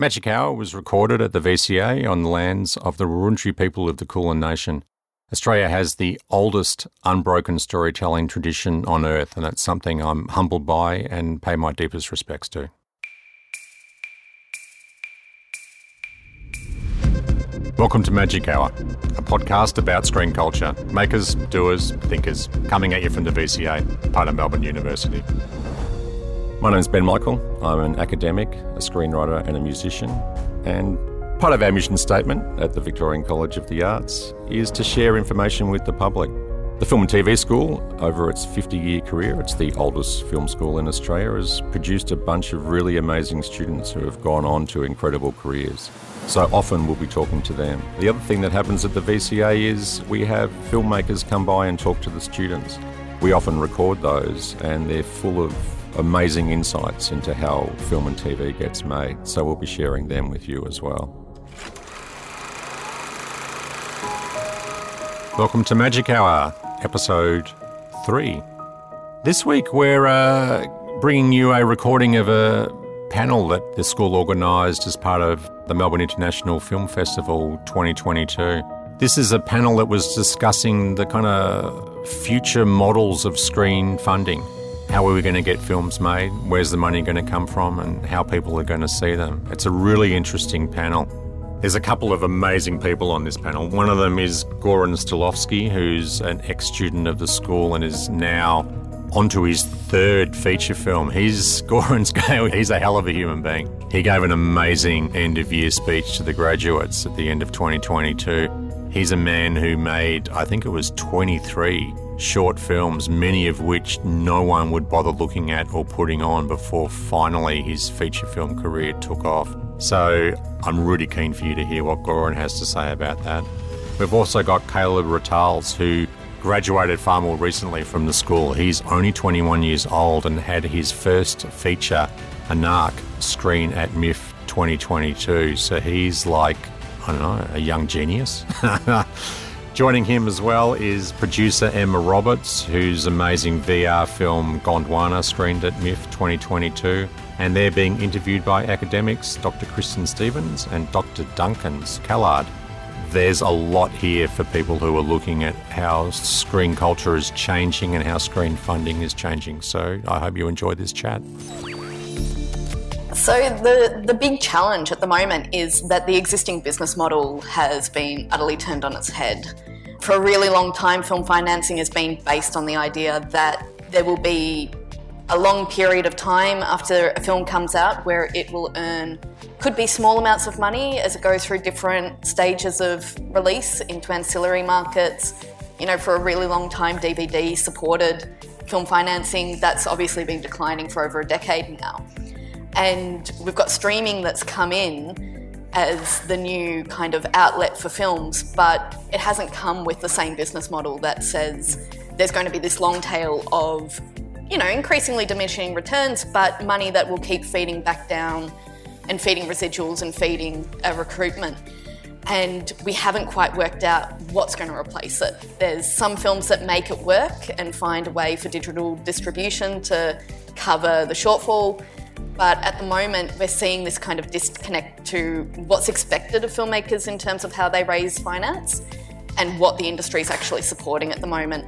Magic Hour was recorded at the VCA on the lands of the Wurundjeri people of the Kulin Nation. Australia has the oldest unbroken storytelling tradition on earth, and that's something I'm humbled by and pay my deepest respects to. Welcome to Magic Hour, a podcast about screen culture. Makers, doers, thinkers, coming at you from the VCA, part of Melbourne University. My name's Ben Michael. I'm an academic, a screenwriter, and a musician. And part of our mission statement at the Victorian College of the Arts is to share information with the public. The Film and TV School, over its 50 year career, it's the oldest film school in Australia, has produced a bunch of really amazing students who have gone on to incredible careers. So often we'll be talking to them. The other thing that happens at the VCA is we have filmmakers come by and talk to the students. We often record those and they're full of amazing insights into how film and TV gets made. So we'll be sharing them with you as well. Welcome to Magic Hour, episode three. This week we're uh, bringing you a recording of a panel that the school organised as part of the Melbourne International Film Festival 2022. This is a panel that was discussing the kind of future models of screen funding. How are we going to get films made? Where's the money going to come from? And how people are going to see them? It's a really interesting panel. There's a couple of amazing people on this panel. One of them is Goran Stolevski, who's an ex student of the school and is now onto his third feature film. He's Goran Scale. He's a hell of a human being. He gave an amazing end of year speech to the graduates at the end of 2022. He's a man who made, I think it was 23 short films, many of which no one would bother looking at or putting on before finally his feature film career took off. So I'm really keen for you to hear what Goran has to say about that. We've also got Caleb Ribates, who graduated far more recently from the school. He's only 21 years old and had his first feature, Anak, screen at MIFF 2022. So he's like, I don't know, a young genius. Joining him as well is producer Emma Roberts, whose amazing VR film Gondwana screened at MIFF 2022. And they're being interviewed by academics Dr. Kirstin Stephens and Dr. Duncan Caillard there's a lot here for people who are looking at how screen culture is changing and how screen funding is changing. So I hope you enjoy this chat. So the the big challenge at the moment is that the existing business model has been utterly turned on its head. For a really long time, film financing has been based on the idea that there will be a long period of time after a film comes out where it will earn could be small amounts of money as it goes through different stages of release into ancillary markets. You know, for a really long time, DVD supported film financing. That's obviously been declining for over a decade now. And we've got streaming that's come in as the new kind of outlet for films, but it hasn't come with the same business model that says there's going to be this long tail of you know, increasingly diminishing returns, but money that will keep feeding back down and feeding residuals and feeding a recruitment. And we haven't quite worked out what's going to replace it. There's some films that make it work and find a way for digital distribution to cover the shortfall. But at the moment, we're seeing this kind of disconnect to what's expected of filmmakers in terms of how they raise finance and what the industry is actually supporting at the moment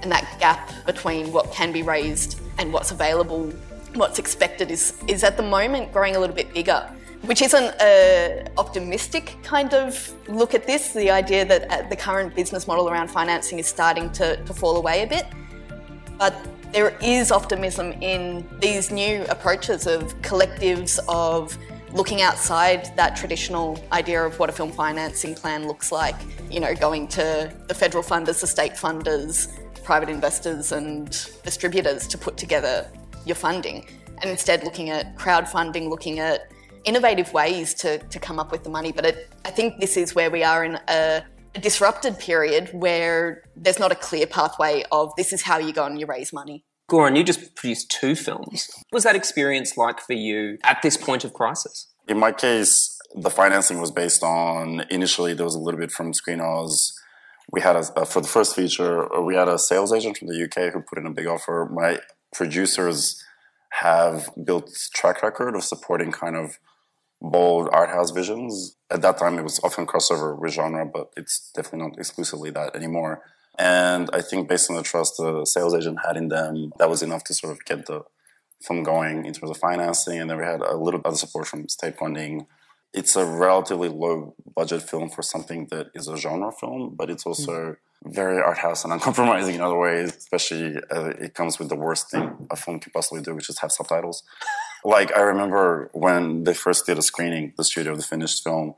and that gap between what can be raised and what's available, what's expected is, is at the moment growing a little bit bigger. Which isn't a optimistic kind of look at this, the idea that uh, the current business model around financing is starting to, to fall away a bit. But there is optimism in these new approaches of collectives of looking outside that traditional idea of what a film financing plan looks like. You know, going to the federal funders, the state funders, private investors and distributors to put together your funding, and instead looking at crowdfunding, looking at innovative ways to, to come up with the money. But it, I think this is where we are in a, a disrupted period where there's not a clear pathway of this is how you go and you raise money. Goran, you just produced two films. What was that experience like for you at this point of crisis? In my case, the financing was based on initially there was a little bit from Screen Oz we had a, for the first feature we had a sales agent from the UK who put in a big offer. My producers have built track record of supporting kind of bold art house visions. At that time, it was often crossover with genre, but it's definitely not exclusively that anymore. And I think based on the trust the sales agent had in them, that was enough to sort of get the film going in terms of financing. And then we had a little bit of support from state funding. It's a relatively low budget film for something that is a genre film, but it's also mm very art house and uncompromising in other ways, especially uh, it comes with the worst thing a film can possibly do, which is have subtitles. Like I remember when they first did a screening, the studio of the finished film,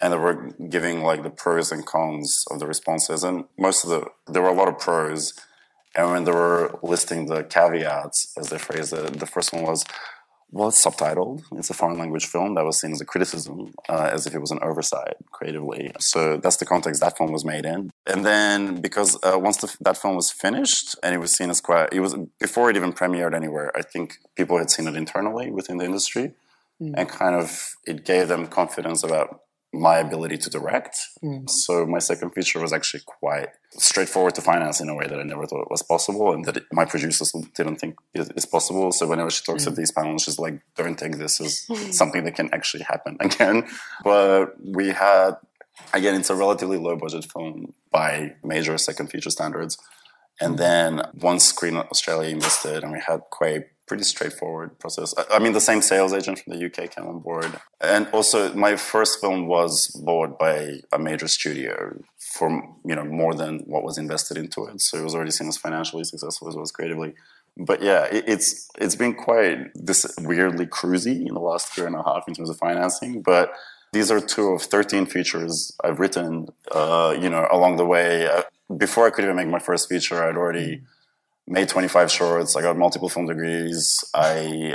and they were giving like the pros and cons of the responses, and most of the there were a lot of pros, and when they were listing the caveats, as they phrased it, the first one was, well, it's subtitled. It's a foreign language film that was seen as a criticism, uh, as if it was an oversight creatively. So that's the context that film was made in. And then because uh, once the, that film was finished and it was seen as quite, it was before it even premiered anywhere. I think people had seen it internally within the industry, mm. and kind of it gave them confidence about my ability to direct. Mm. So my second feature was actually quite straightforward to finance in a way that I never thought was possible, and that it, my producers didn't think is, is, possible. So whenever she talks mm. at these panels, she's like, "Don't take this as something that can actually happen again." But we had again, it's a relatively low budget film by major second feature standards. And mm. then once Screen Australia invested, and we had quite pretty straightforward process. I mean, the same sales agent from the UK came on board. And also, my first film was bought by a major studio for, you know, more than what was invested into it. So it was already seen as financially successful as well as creatively. But yeah, it, it's it's been quite this weirdly cruisy in the last year and a half in terms of financing. But these are two of 13 features I've written, uh, you know, along the way. Uh, before I could even make my first feature, I'd already made 25 shorts. I got multiple film degrees. I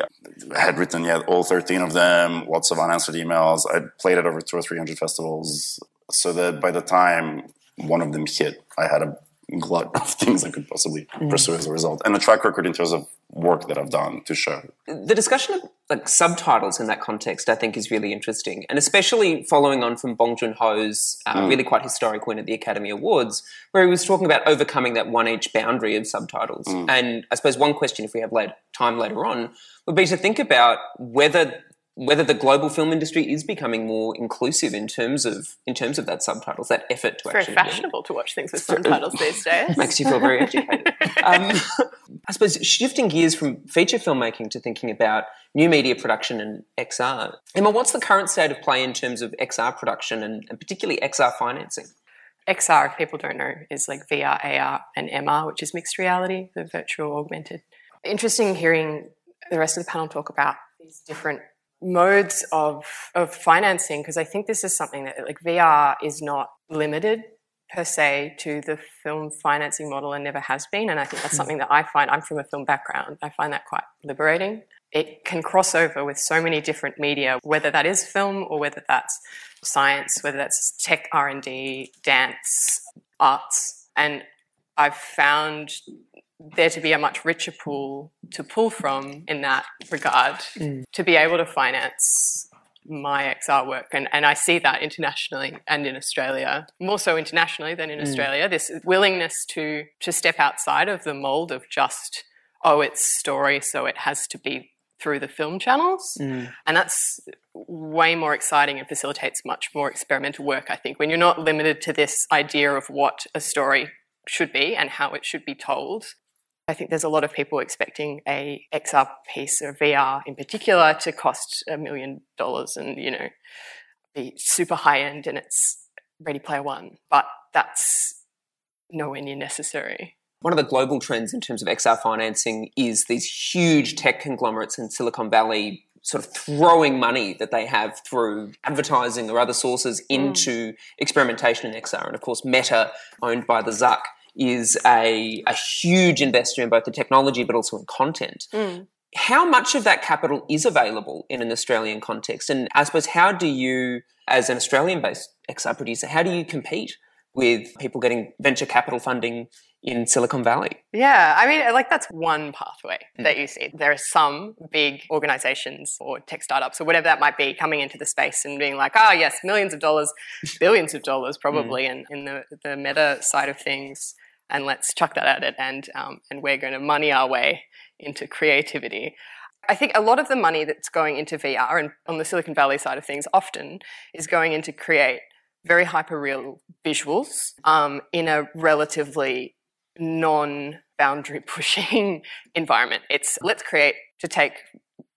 had written yet all 13 of them, lots of unanswered emails. I played it over two or 300 festivals so that by the time one of them hit, I had a glut of things I could possibly mm. pursue as a result, and a track record in terms of work that I've done to show. The discussion of like subtitles in that context, I think, is really interesting, and especially following on from Bong Joon Ho's uh, mm. really quite historic win at the Academy Awards, where he was talking about overcoming that one each boundary of subtitles. Mm. And I suppose one question, if we have time later on, would be to think about whether whether the global film industry is becoming more inclusive in terms of in terms of that subtitles, that effort to it's actually very fashionable to watch things with subtitles these days. Makes you feel very educated. Um, I suppose shifting gears from feature filmmaking to thinking about new media production and XR. Emma, what's the current state of play in terms of XR production and, and particularly XR financing? XR, if people don't know, is like VR, AR, and MR, which is mixed reality, the virtual augmented. Interesting hearing the rest of the panel talk about these different modes of of financing because I think this is something that like VR is not limited per se to the film financing model and never has been and I think that's something that I find I'm from a film background I find that quite liberating. It can cross over with so many different media whether that is film or whether that's science whether that's tech R&D dance arts and I've found there to be a much richer pool to pull from in that regard mm. to be able to finance my XR work. And, and I see that internationally and in Australia, more so internationally than in mm. Australia, this willingness to, to step outside of the mold of just, oh, it's story, so it has to be through the film channels. Mm. And that's way more exciting and facilitates much more experimental work, I think, when you're not limited to this idea of what a story should be and how it should be told. I think there's a lot of people expecting a XR piece or VR in particular to cost a million dollars and, you know, be super high end and it's Ready Player One. But that's nowhere near necessary. One of the global trends in terms of XR financing is these huge tech conglomerates in Silicon Valley sort of throwing money that they have through advertising or other sources mm. into mm. experimentation in XR. And of course, Meta, owned by the Zuck, is a, a huge investor in both the technology but also in content. Mm. How much of that capital is available in an Australian context? And I suppose, how do you, as an Australian based XR producer, how do you compete with people getting venture capital funding in Silicon Valley. Yeah, I mean, like that's one pathway mm. that you see. There are some big organizations or tech startups or whatever that might be coming into the space and being like, oh, yes, millions of dollars, billions of dollars probably mm. in, in the, the meta side of things and let's chuck that at it and um, and we're going to money our way into creativity. I think a lot of the money that's going into VR and on the Silicon Valley side of things often is going into create very hyperreal visuals um, in a relatively non boundary pushing environment. It's let's create, to take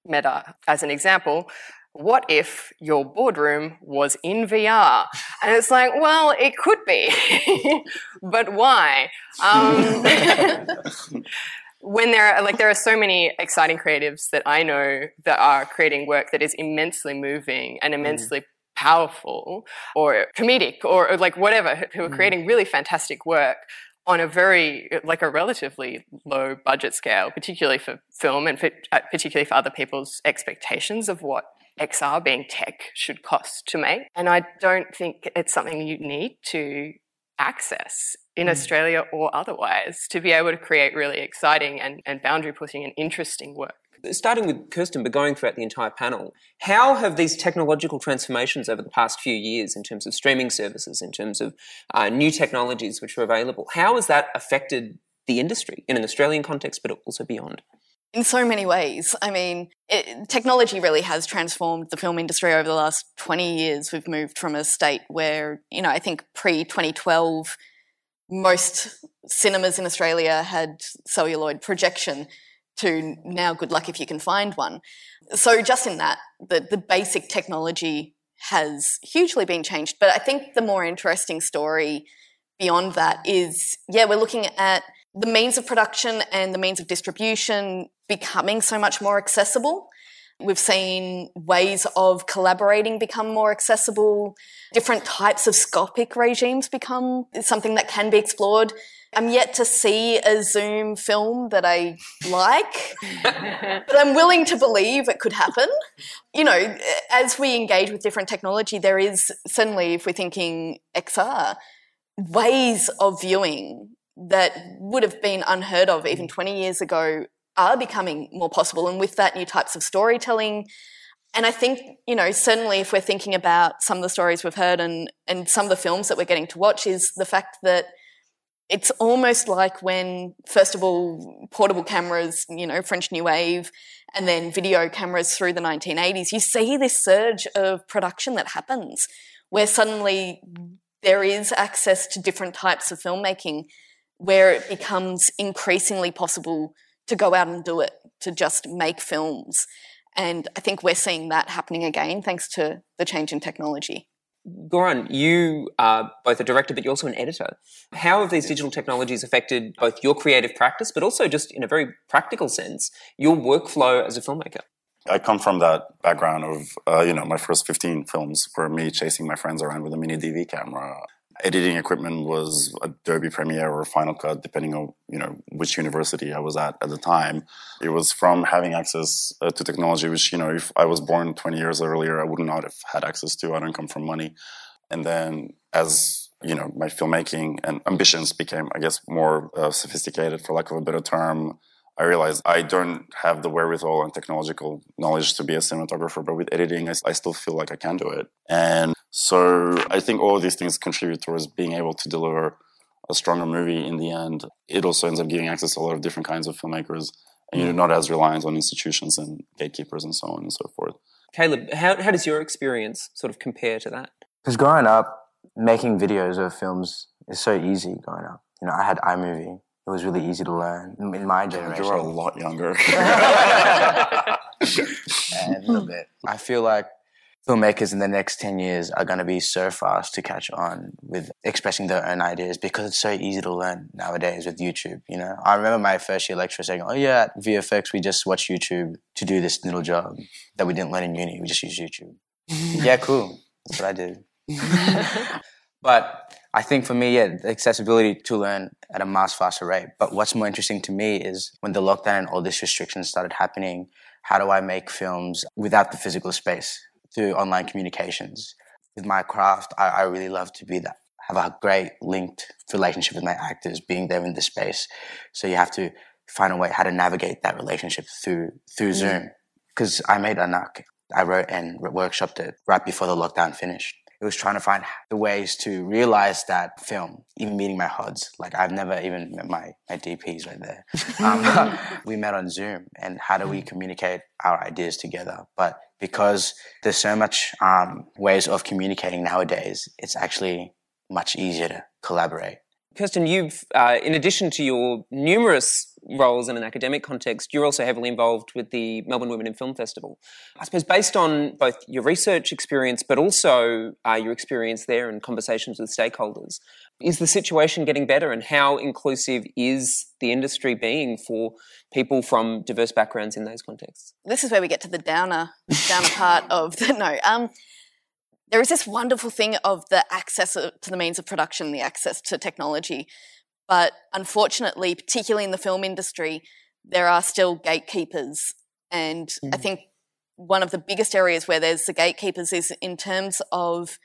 Meta as an example, what if your boardroom was in VR? And it's like, well, it could be, but why? Um, when there are like there are so many exciting creatives that I know that are creating work that is immensely moving and mm. immensely mm. Powerful or comedic or, or, like whatever who are mm. creating really fantastic work on a very like a relatively low budget scale particularly for film and for, uh, particularly for other people's expectations of what XR being tech should cost to make and I don't think it's something you need to access in mm. Australia or otherwise to be able to create really exciting and, and boundary pushing and interesting work. Starting with Kirstin, but going throughout the entire panel, how have these technological transformations over the past few years, in terms of streaming services, in terms of uh, new technologies which are available, how has that affected the industry in an Australian context, but also beyond? in so many ways. I mean, it, technology really has transformed the film industry over the last 20 years. We've moved from a state where, you know, I think pre 2012, most cinemas in Australia had celluloid projection to now good luck if you can find one. So just in that, the, the basic technology has hugely been changed. But I think the more interesting story beyond that is, yeah, we're looking at the means of production and the means of distribution becoming so much more accessible. We've seen ways of collaborating become more accessible, different types of scopic regimes become something that can be explored. I'm yet to see a Zoom film that I like, but I'm willing to believe it could happen. You know, as we engage with different technology, there is certainly, if we're thinking XR, ways of viewing that would have been unheard of even 20 years ago are becoming more possible. And with that, new types of storytelling. And I think, you know, certainly if we're thinking about some of the stories we've heard and, and some of the films that we're getting to watch, is the fact that it's almost like when, first of all, portable cameras, you know, French New Wave, and then video cameras through the 1980s, you see this surge of production that happens where suddenly there is access to different types of filmmaking where it becomes increasingly possible to go out and do it, to just make films. And I think we're seeing that happening again thanks to the change in technology. Goran, you are both a director, but you're also an editor. How have these digital technologies affected both your creative practice, but also just in a very practical sense, your workflow as a filmmaker? I come from that background of, uh, you know, my first 15 films were me chasing my friends around with a mini DV camera editing equipment was Adobe Premiere or Final Cut, depending on you know which university I was at at the time. It was from having access uh, to technology, which you know if I was born 20 years earlier, I would not have had access to. I don't come from money, and then as you know, my filmmaking and ambitions became, I guess, more uh, sophisticated, for lack of a better term. I realized I don't have the wherewithal and technological knowledge to be a cinematographer, but with editing, I, I, still feel like I can do it. And so I think all of these things contribute towards being able to deliver a stronger movie in the end. It also ends up giving access to a lot of different kinds of filmmakers, and you're mm. not as reliant on institutions and gatekeepers and so on and so forth. Caleb, how, how does your experience sort of compare to that? Because growing up, making videos of films is so easy growing up. You know, I had iMovie it was really easy to learn in my generation. You were a lot younger. a little bit. I feel like filmmakers in the next 10 years are going to be so fast to catch on with expressing their own ideas because it's so easy to learn nowadays with YouTube, you know. I remember my first year lecturer saying, "Oh yeah, at VFX we just watch YouTube to do this little job that we didn't learn in uni. We just use YouTube." yeah, cool. That's what I did. but I think for me, yeah, accessibility to learn at a mass faster rate. But what's more interesting to me is when the lockdown and all these restrictions started happening, how do I make films without the physical space through online communications? With my craft, I, I really love to be that, have a great linked relationship with my actors, being there in the space. So you have to find a way how to navigate that relationship through through mm. Zoom. Because I made Anak, I wrote and workshopped it right before the lockdown finished it was trying to find the ways to realize that film. Even meeting my HODs. like I've never even met my my DPs right there. Um, we met on Zoom, and how do we communicate our ideas together? But because there's so much um, ways of communicating nowadays, it's actually much easier to collaborate. Kirstin, you've, uh, in addition to your numerous roles in an academic context, you're also heavily involved with the Melbourne Women in Film Festival. I suppose, based on both your research experience but also uh, your experience there and conversations with stakeholders, is the situation getting better and how inclusive is the industry being for people from diverse backgrounds in those contexts? This is where we get to the downer, downer part of the no. Um, there is this wonderful thing of the access to the means of production, the access to technology. But unfortunately, particularly in the film industry, there are still gatekeepers. And mm. I think one of the biggest areas where there's the gatekeepers is in terms of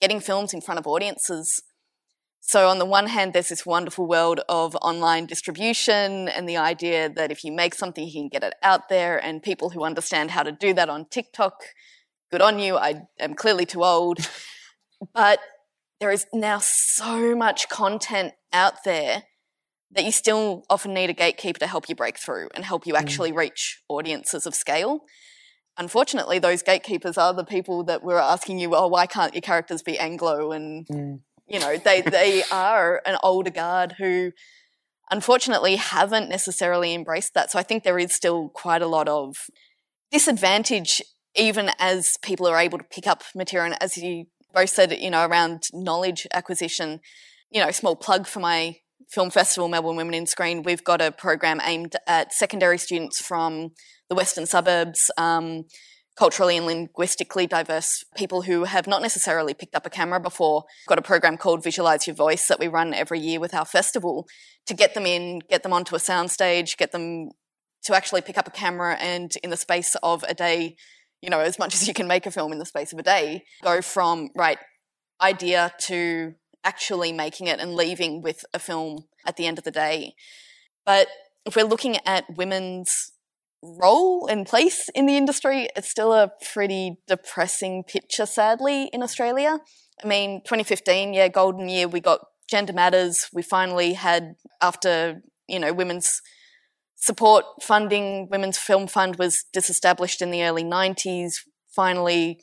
getting films in front of audiences. So, on the one hand, there's this wonderful world of online distribution and the idea that if you make something, you can get it out there, and people who understand how to do that on TikTok good on you. I am clearly too old. but there is now so much content out there that you still often need a gatekeeper to help you break through and help you mm. actually reach audiences of scale. Unfortunately, those gatekeepers are the people that were asking you, oh, why can't your characters be Anglo? And, mm. you know, they, they are an older guard who unfortunately haven't necessarily embraced that. So I think there is still quite a lot of disadvantage even as people are able to pick up material, and as you both said, you know, around knowledge acquisition, you know, small plug for my film festival, Melbourne Women in Screen, we've got a program aimed at secondary students from the western suburbs, um, culturally and linguistically diverse people who have not necessarily picked up a camera before. We've got a program called Visualize Your Voice that we run every year with our festival to get them in, get them onto a soundstage, get them to actually pick up a camera and in the space of a day you know, as much as you can make a film in the space of a day, go from, right, idea to actually making it and leaving with a film at the end of the day. But if we're looking at women's role and place in the industry, it's still a pretty depressing picture, sadly, in Australia. I mean, 2015, yeah, golden year, we got Gender Matters. We finally had, after, you know, women's support funding, Women's Film Fund was disestablished in the early 90s. Finally,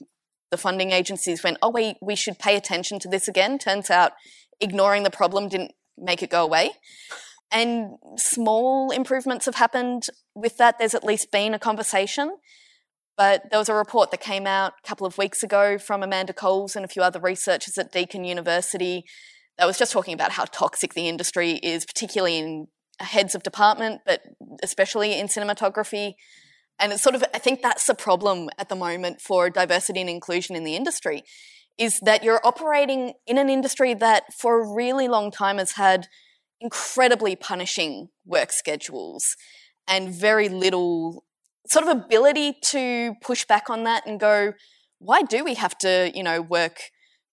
the funding agencies went, oh, wait, we should pay attention to this again. Turns out ignoring the problem didn't make it go away. And small improvements have happened with that. There's at least been a conversation. But there was a report that came out a couple of weeks ago from Amanda Coles and a few other researchers at Deakin University that was just talking about how toxic the industry is, particularly in heads of department, but especially in cinematography. And it's sort of, I think that's the problem at the moment for diversity and inclusion in the industry, is that you're operating in an industry that for a really long time has had incredibly punishing work schedules and very little sort of ability to push back on that and go, why do we have to, you know, work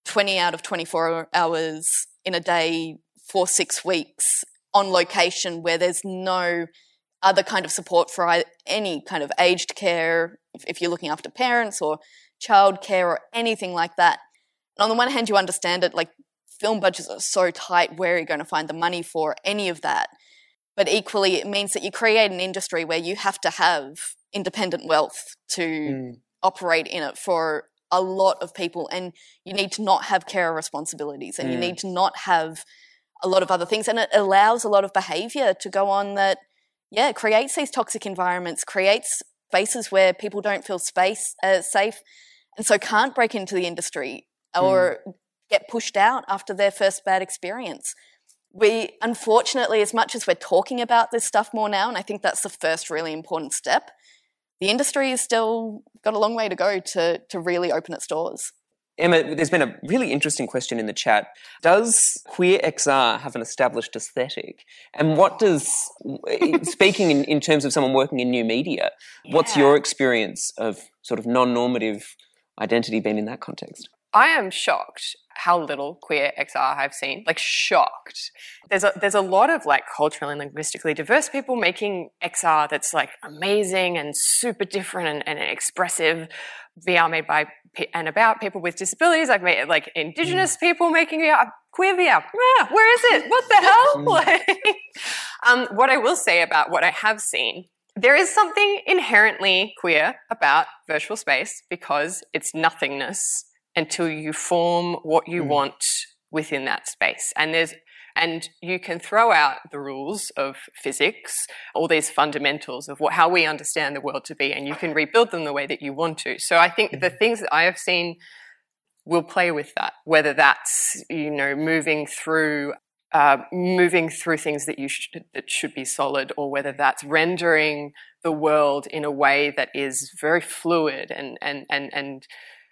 20 out of 24 hours in a day for six weeks on location where there's no other kind of support for any kind of aged care, if you're looking after parents or childcare or anything like that. And on the one hand, you understand it, like film budgets are so tight, where are you going to find the money for any of that? But equally, it means that you create an industry where you have to have independent wealth to mm. operate in it for a lot of people. And you need to not have care responsibilities and mm. you need to not have a lot of other things. And it allows a lot of behavior to go on that, yeah, creates these toxic environments, creates spaces where people don't feel space uh, safe and so can't break into the industry or mm. get pushed out after their first bad experience. We, unfortunately, as much as we're talking about this stuff more now, and I think that's the first really important step, the industry has still got a long way to go to, to really open its doors. Emma, there's been a really interesting question in the chat. Does queer XR have an established aesthetic? And what does, speaking in, in terms of someone working in new media, yeah. what's your experience of sort of non normative identity been in that context? I am shocked how little queer XR I've seen. Like shocked. There's a there's a lot of like culturally and linguistically diverse people making XR that's like amazing and super different and, and expressive. VR made by and about people with disabilities. I've made like Indigenous mm. people making VR, queer VR. Yeah, where is it? What the hell? um, what I will say about what I have seen, there is something inherently queer about virtual space because it's nothingness until you form what you mm. want within that space. And there's and you can throw out the rules of physics, all these fundamentals of what, how we understand the world to be, and you can rebuild them the way that you want to. So I think the mm-hmm. things that I have seen will play with that, whether that's, you know, moving through uh, moving through things that you should, that should be solid, or whether that's rendering the world in a way that is very fluid and and and and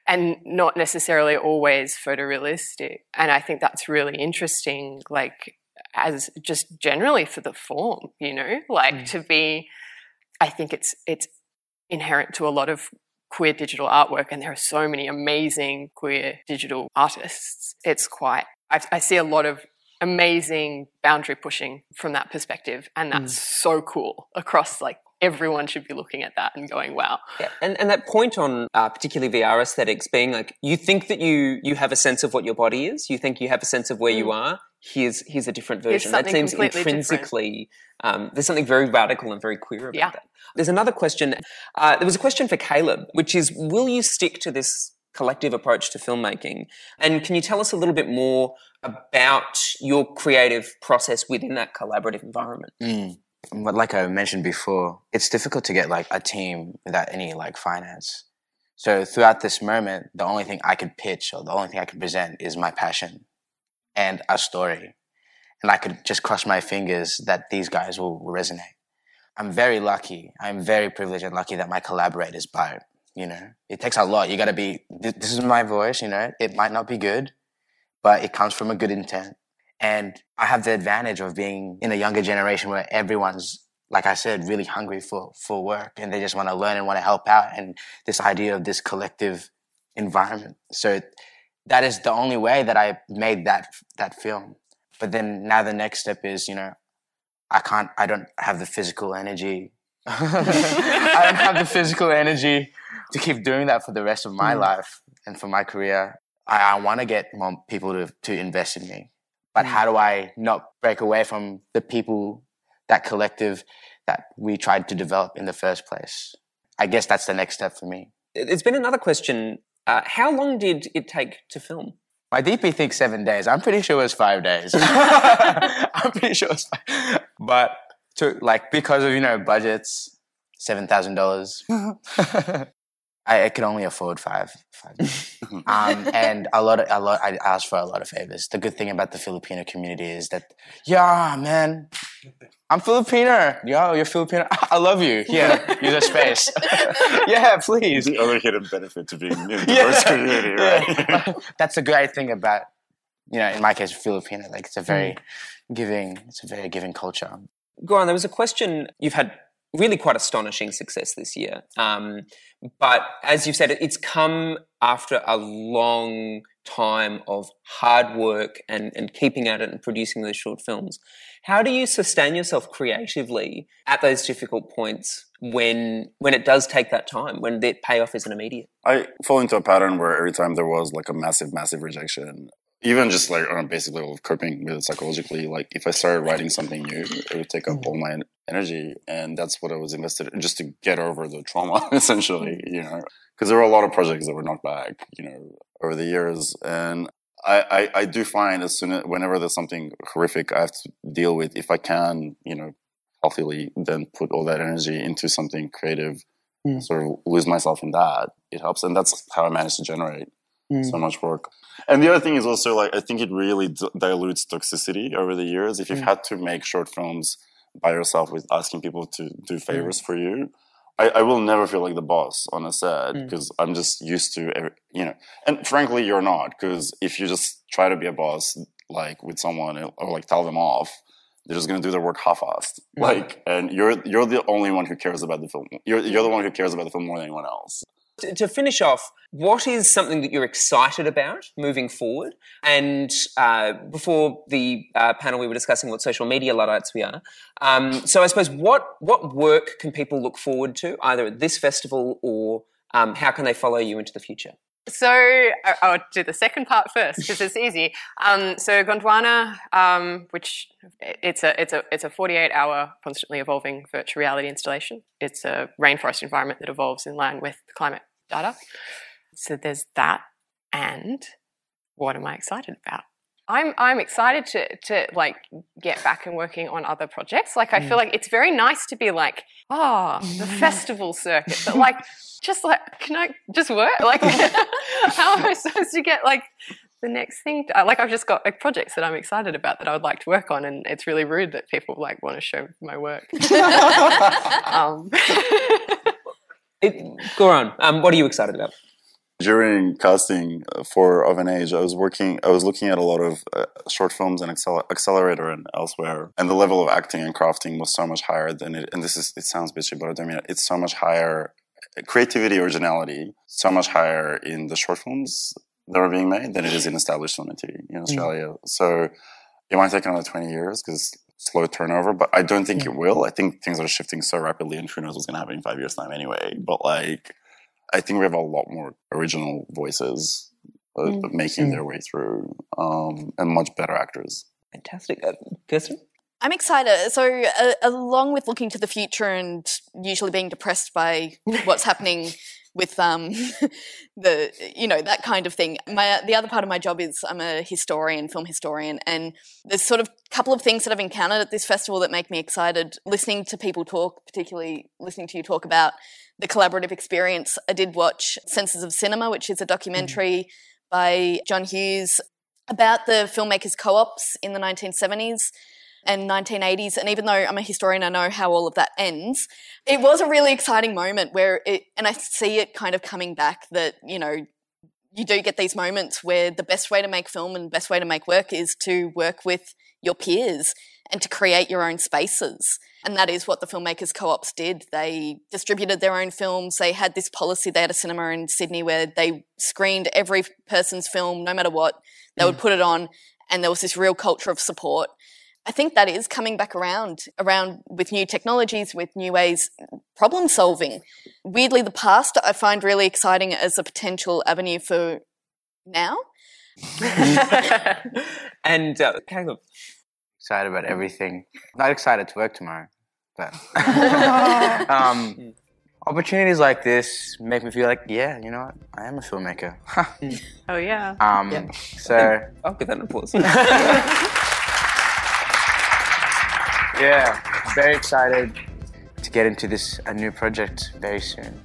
and not necessarily always photorealistic. And I think that's really interesting, like as just generally for the form, you know, like mm. to be. I think it's it's inherent to a lot of queer digital artwork, and there are so many amazing queer digital artists. It's quite. I, I see a lot of amazing boundary pushing from that perspective, and that's mm. so cool across like everyone should be looking at that and going, wow. Yeah. And, and that point on uh, particularly VR aesthetics being like, you think that you, you have a sense of what your body is, you think you have a sense of where mm. you are. Here's, here's a different version. That seems intrinsically, um, there's something very radical and very queer about yeah. that. There's another question. Uh, there was a question for Caleb, which is, will you stick to this collective approach to filmmaking? And can you tell us a little bit more about your creative process within that collaborative environment? Mm like I mentioned before, it's difficult to get like a team without any like finance. So throughout this moment, the only thing I could pitch or the only thing I could present is my passion and a story. And I could just cross my fingers that these guys will, will resonate. I'm very lucky. I'm very privileged and lucky that my collaborators buy it. You know, it takes a lot. You got to be, this is my voice, you know, it might not be good, but it comes from a good intent. And I have the advantage of being in a younger generation where everyone's, like I said, really hungry for, for work and they just want to learn and want to help out. And this idea of this collective environment. So that is the only way that I made that, that film. But then now the next step is, you know, I can't, I don't have the physical energy. I don't have the physical energy to keep doing that for the rest of my mm. life and for my career. I, I want to get more people to, to invest in me but mm. how do I not break away from the people, that collective that we tried to develop in the first place? I guess that's the next step for me. There's been another question. Uh, how long did it take to film? My DP thinks seven days. I'm pretty sure it was five days. I'm pretty sure it was five. But to like because of you know budgets, seven thousand dollars. I, I could only afford five, five. um, and a lot of a lot. I asked for a lot of favors. The good thing about the Filipino community is that, yeah, man, I'm Filipino. Yo, you're Filipino. I love you. Yeah, use a space. yeah, please. The other hidden benefit to being in a diverse yeah. community, right? Yeah. That's the great thing about, you know, in my case, Filipino. Like it's a very mm. giving. It's a very giving culture. Goran. There was a question you've had really quite astonishing success this year. Um, but as you've said, it's come after a long time of hard work and, and keeping at it and producing those short films. How do you sustain yourself creatively at those difficult points when when it does take that time, when the payoff isn't immediate? I fall into a pattern where every time there was like a massive, massive rejection, even just like on a basic level of coping with it psychologically, like if I started writing something new, it would take up all my energy. And that's what I was invested in just to get over the trauma, essentially, you know, because there were a lot of projects that were knocked back, you know, over the years. And I, I, I do find as soon as, whenever there's something horrific I have to deal with, if I can, you know, healthily then put all that energy into something creative, mm. sort of lose myself in that, it helps. And that's how I managed to generate mm. so much work. And the other thing is also like I think it really d- dilutes toxicity over the years. If you've mm. had to make short films by yourself with asking people to do mm. favors mm. for you, I, I, will never feel like the boss on a set because mm. I'm just used to every, you know. And frankly, you're not because if you just try to be a boss like with someone or like tell them off, they're just going to do their work half-assed. Like, and you're you're the only one who cares about the film. You're you're the one who cares about the film more than anyone else. To finish off, what is something that you're excited about moving forward? And uh, before the uh, panel, we were discussing what social media Luddites we are. Um, so I suppose what what work can people look forward to either at this festival or um, how can they follow you into the future? So I'll do the second part first because it's easy. Um, so Gondwana, um, which it's a it's a it's a 48 hour constantly evolving virtual reality installation. It's a rainforest environment that evolves in line with climate data. So there's that, and what am I excited about? I'm I'm excited to to like get back and working on other projects. Like I feel like it's very nice to be like, oh, the festival circuit, but like just like can I just work? Like how am I supposed to get like the next thing? uh, Like I've just got like projects that I'm excited about that I would like to work on, and it's really rude that people like want to show my work. um, It, Goran. Um, what are you excited about? During casting uh, for Of an Age, I was working. I was looking at a lot of uh, short films and Accel- Accelerator and elsewhere, and the level of acting and crafting was so much higher than it. And this is it sounds bitchy, but I don't mean it. It's so much higher. Creativity, originality, so much higher in the short films that are being made than it is in established film and TV in Australia. So it might take another twenty years because slow turnover, but I don't think it will. I think things are shifting so rapidly, and who knows what's going to happen in five years' time anyway. But like, I think we have a lot more original voices uh, making their way through, um, and much better actors. Fantastic. Uh, Kirstin? I'm excited. So, uh, along with looking to the future and usually being depressed by what's happening with um, the you know that kind of thing, my the other part of my job is I'm a historian, film historian, and there's sort of a couple of things that I've encountered at this festival that make me excited. Listening to people talk, particularly listening to you talk about the collaborative experience. I did watch Senses of Cinema, which is a documentary by John Hughes about the filmmakers co-ops in the 1970s and 1980s. And even though I'm a historian, I know how all of that ends. It was a really exciting moment where it, and I see it kind of coming back that, you know, you do get these moments where the best way to make film and best way to make work is to work with your peers and to create your own spaces. And that is what the filmmakers co-ops did. They distributed their own films. They had this policy. They had a cinema in Sydney where they screened every person's film, no matter what. They would put it on, and there was this real culture of support. I think that is coming back around, around with new technologies, with new ways, problem solving. Weirdly, the past I find really exciting as a potential avenue for now. And uh, Caleb? Excited about everything. Not excited to work tomorrow, but um, opportunities like this make me feel like, yeah, you know what, I am a filmmaker. oh yeah. um, So I'll give that an applause. yeah, very excited to get into this a new project very soon,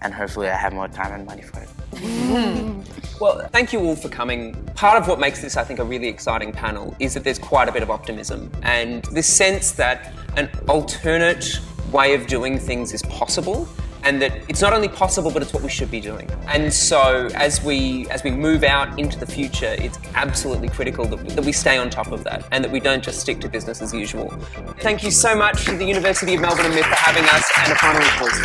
and hopefully I have more time and money for it. Well, thank you all for coming. Part of what makes this, I think, a really exciting panel is that there's quite a bit of optimism and this sense that an alternate way of doing things is possible and that it's not only possible but it's what we should be doing. And so as we as we move out into the future, it's absolutely critical that we, that we stay on top of that and that we don't just stick to business as usual. Thank you so much to the University of Melbourne and MIFF for having us and a final applause.